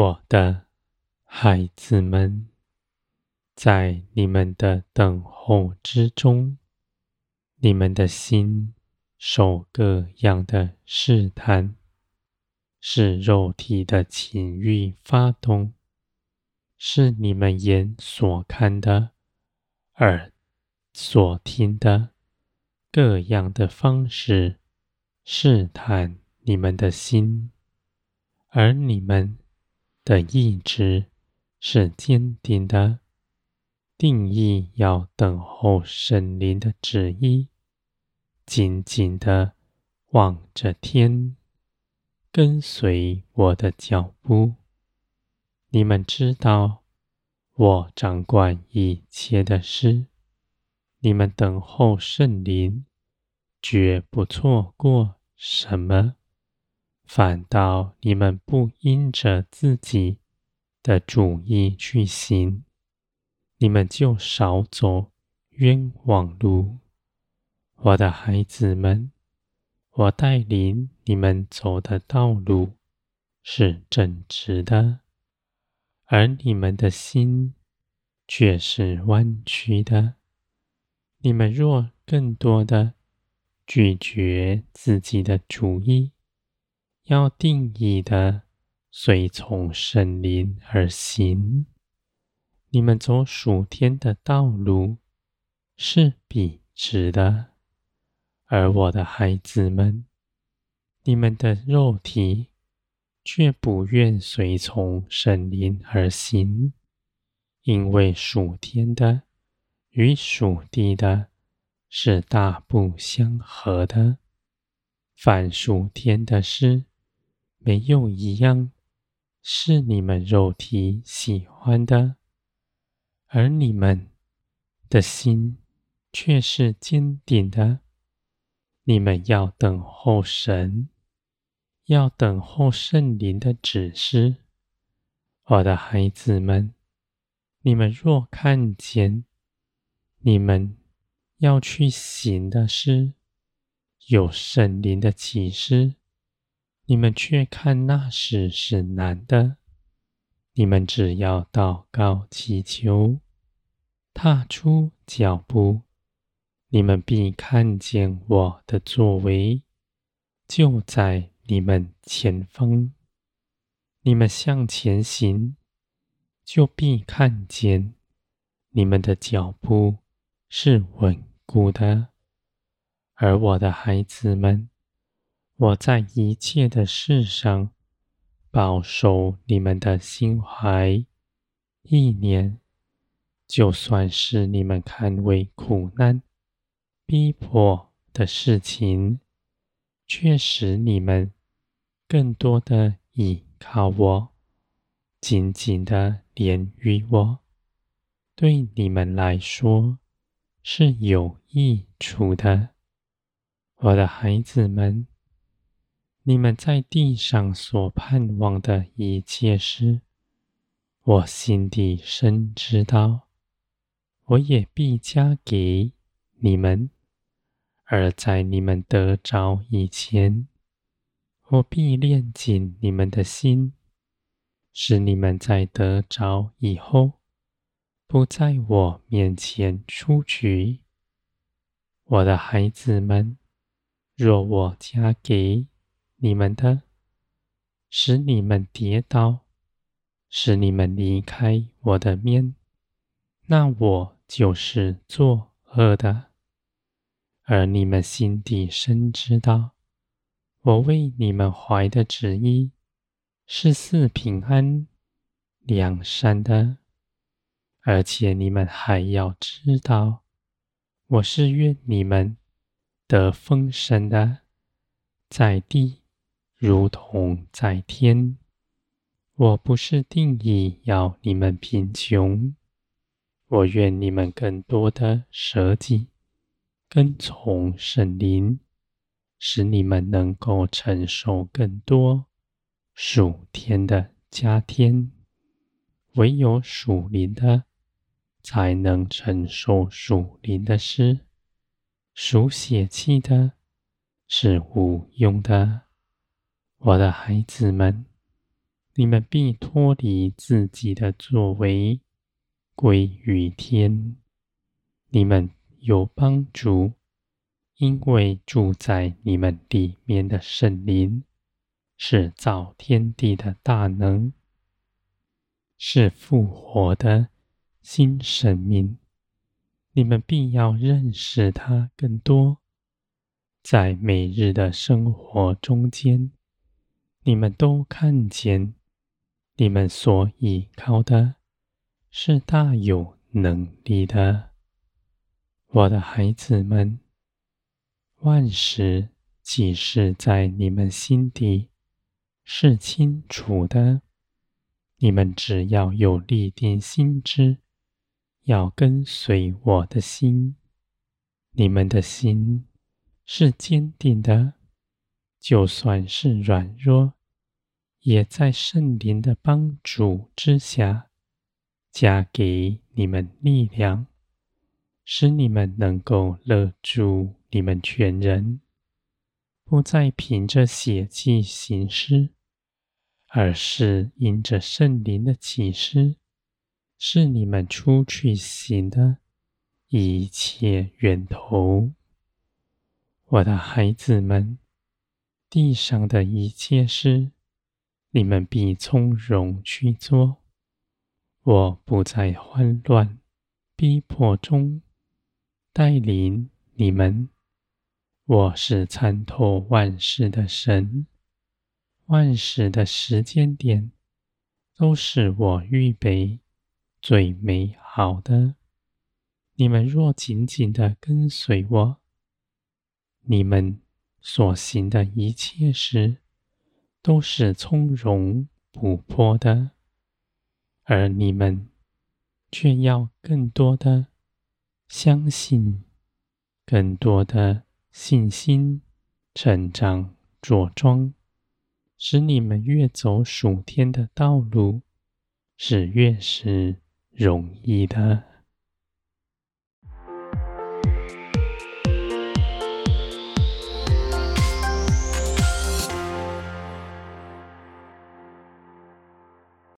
我的孩子们，在你们的等候之中，你们的心受各样的试探，是肉体的情欲发动，是你们眼所看的、耳所听的各样的方式试探你们的心，而你们的意志是坚定的。定义要等候圣灵的旨意，紧紧地望着天，跟随我的脚步。你们知道，我掌管一切的事。你们等候圣灵，绝不错过什么。反倒你们不因着自己的主意去行。你们就少走冤枉路，我的孩子们，我带领你们走的道路是正直的，而你们的心却是弯曲的。你们若更多的拒绝自己的主意，要定义的随从圣灵而行。你们走属天的道路是笔直的，而我的孩子们，你们的肉体却不愿随从圣灵而行，因为属天的与属地的是大不相合的。凡属天的事，没有一样是你们肉体喜欢的。而你们的心却是坚定的，你们要等候神，要等候圣灵的指示。我的孩子们，你们若看见你们要去行的事，有圣灵的启示，你们却看那事是难的。你们只要祷告祈求，踏出脚步，你们必看见我的作为，就在你们前方。你们向前行，就必看见你们的脚步是稳固的。而我的孩子们，我在一切的事上。保守你们的心怀意念，就算是你们看为苦难、逼迫的事情，却使你们更多的倚靠我，紧紧的连于我，对你们来说是有益处的，我的孩子们。你们在地上所盼望的一切事，我心底深知道，我也必加给你们；而在你们得着以前，我必炼净你们的心，使你们在得着以后，不在我面前出局。我的孩子们，若我加给你们的，使你们跌倒，使你们离开我的面，那我就是作恶的。而你们心底深知道，我为你们怀的旨意是赐平安、良善的。而且你们还要知道，我是愿你们得丰盛的，在地。如同在天，我不是定义要你们贫穷，我愿你们更多的舍己，跟从圣灵，使你们能够承受更多属天的加添。唯有属灵的，才能承受属灵的事；属血气的，是无用的。我的孩子们，你们必脱离自己的作为，归于天。你们有帮助，因为住在你们里面的圣灵是造天地的大能，是复活的新神明。你们必要认识他更多，在每日的生活中间，你们都看见，你们所依靠的是大有能力的。我的孩子们，万事即是在你们心底是清楚的，你们只要有立定心志。要跟随我的心，你们的心是坚定的，就算是软弱，也在圣灵的帮助之下，加给你们力量，使你们能够勒住你们全人，不再凭着血气行事，而是因着圣灵的启示。是你们出去行的一切源头，我的孩子们，地上的一切事，你们必从容去做。我不在慌乱、逼迫中带领你们。我是参透万事的神，万事的时间点都是我预备。最美好的，你们若紧紧的跟随我，你们所行的一切事都是从容不迫的，而你们却要更多的相信，更多的信心成长茁壮，使你们越走属天的道路，是越是容易的。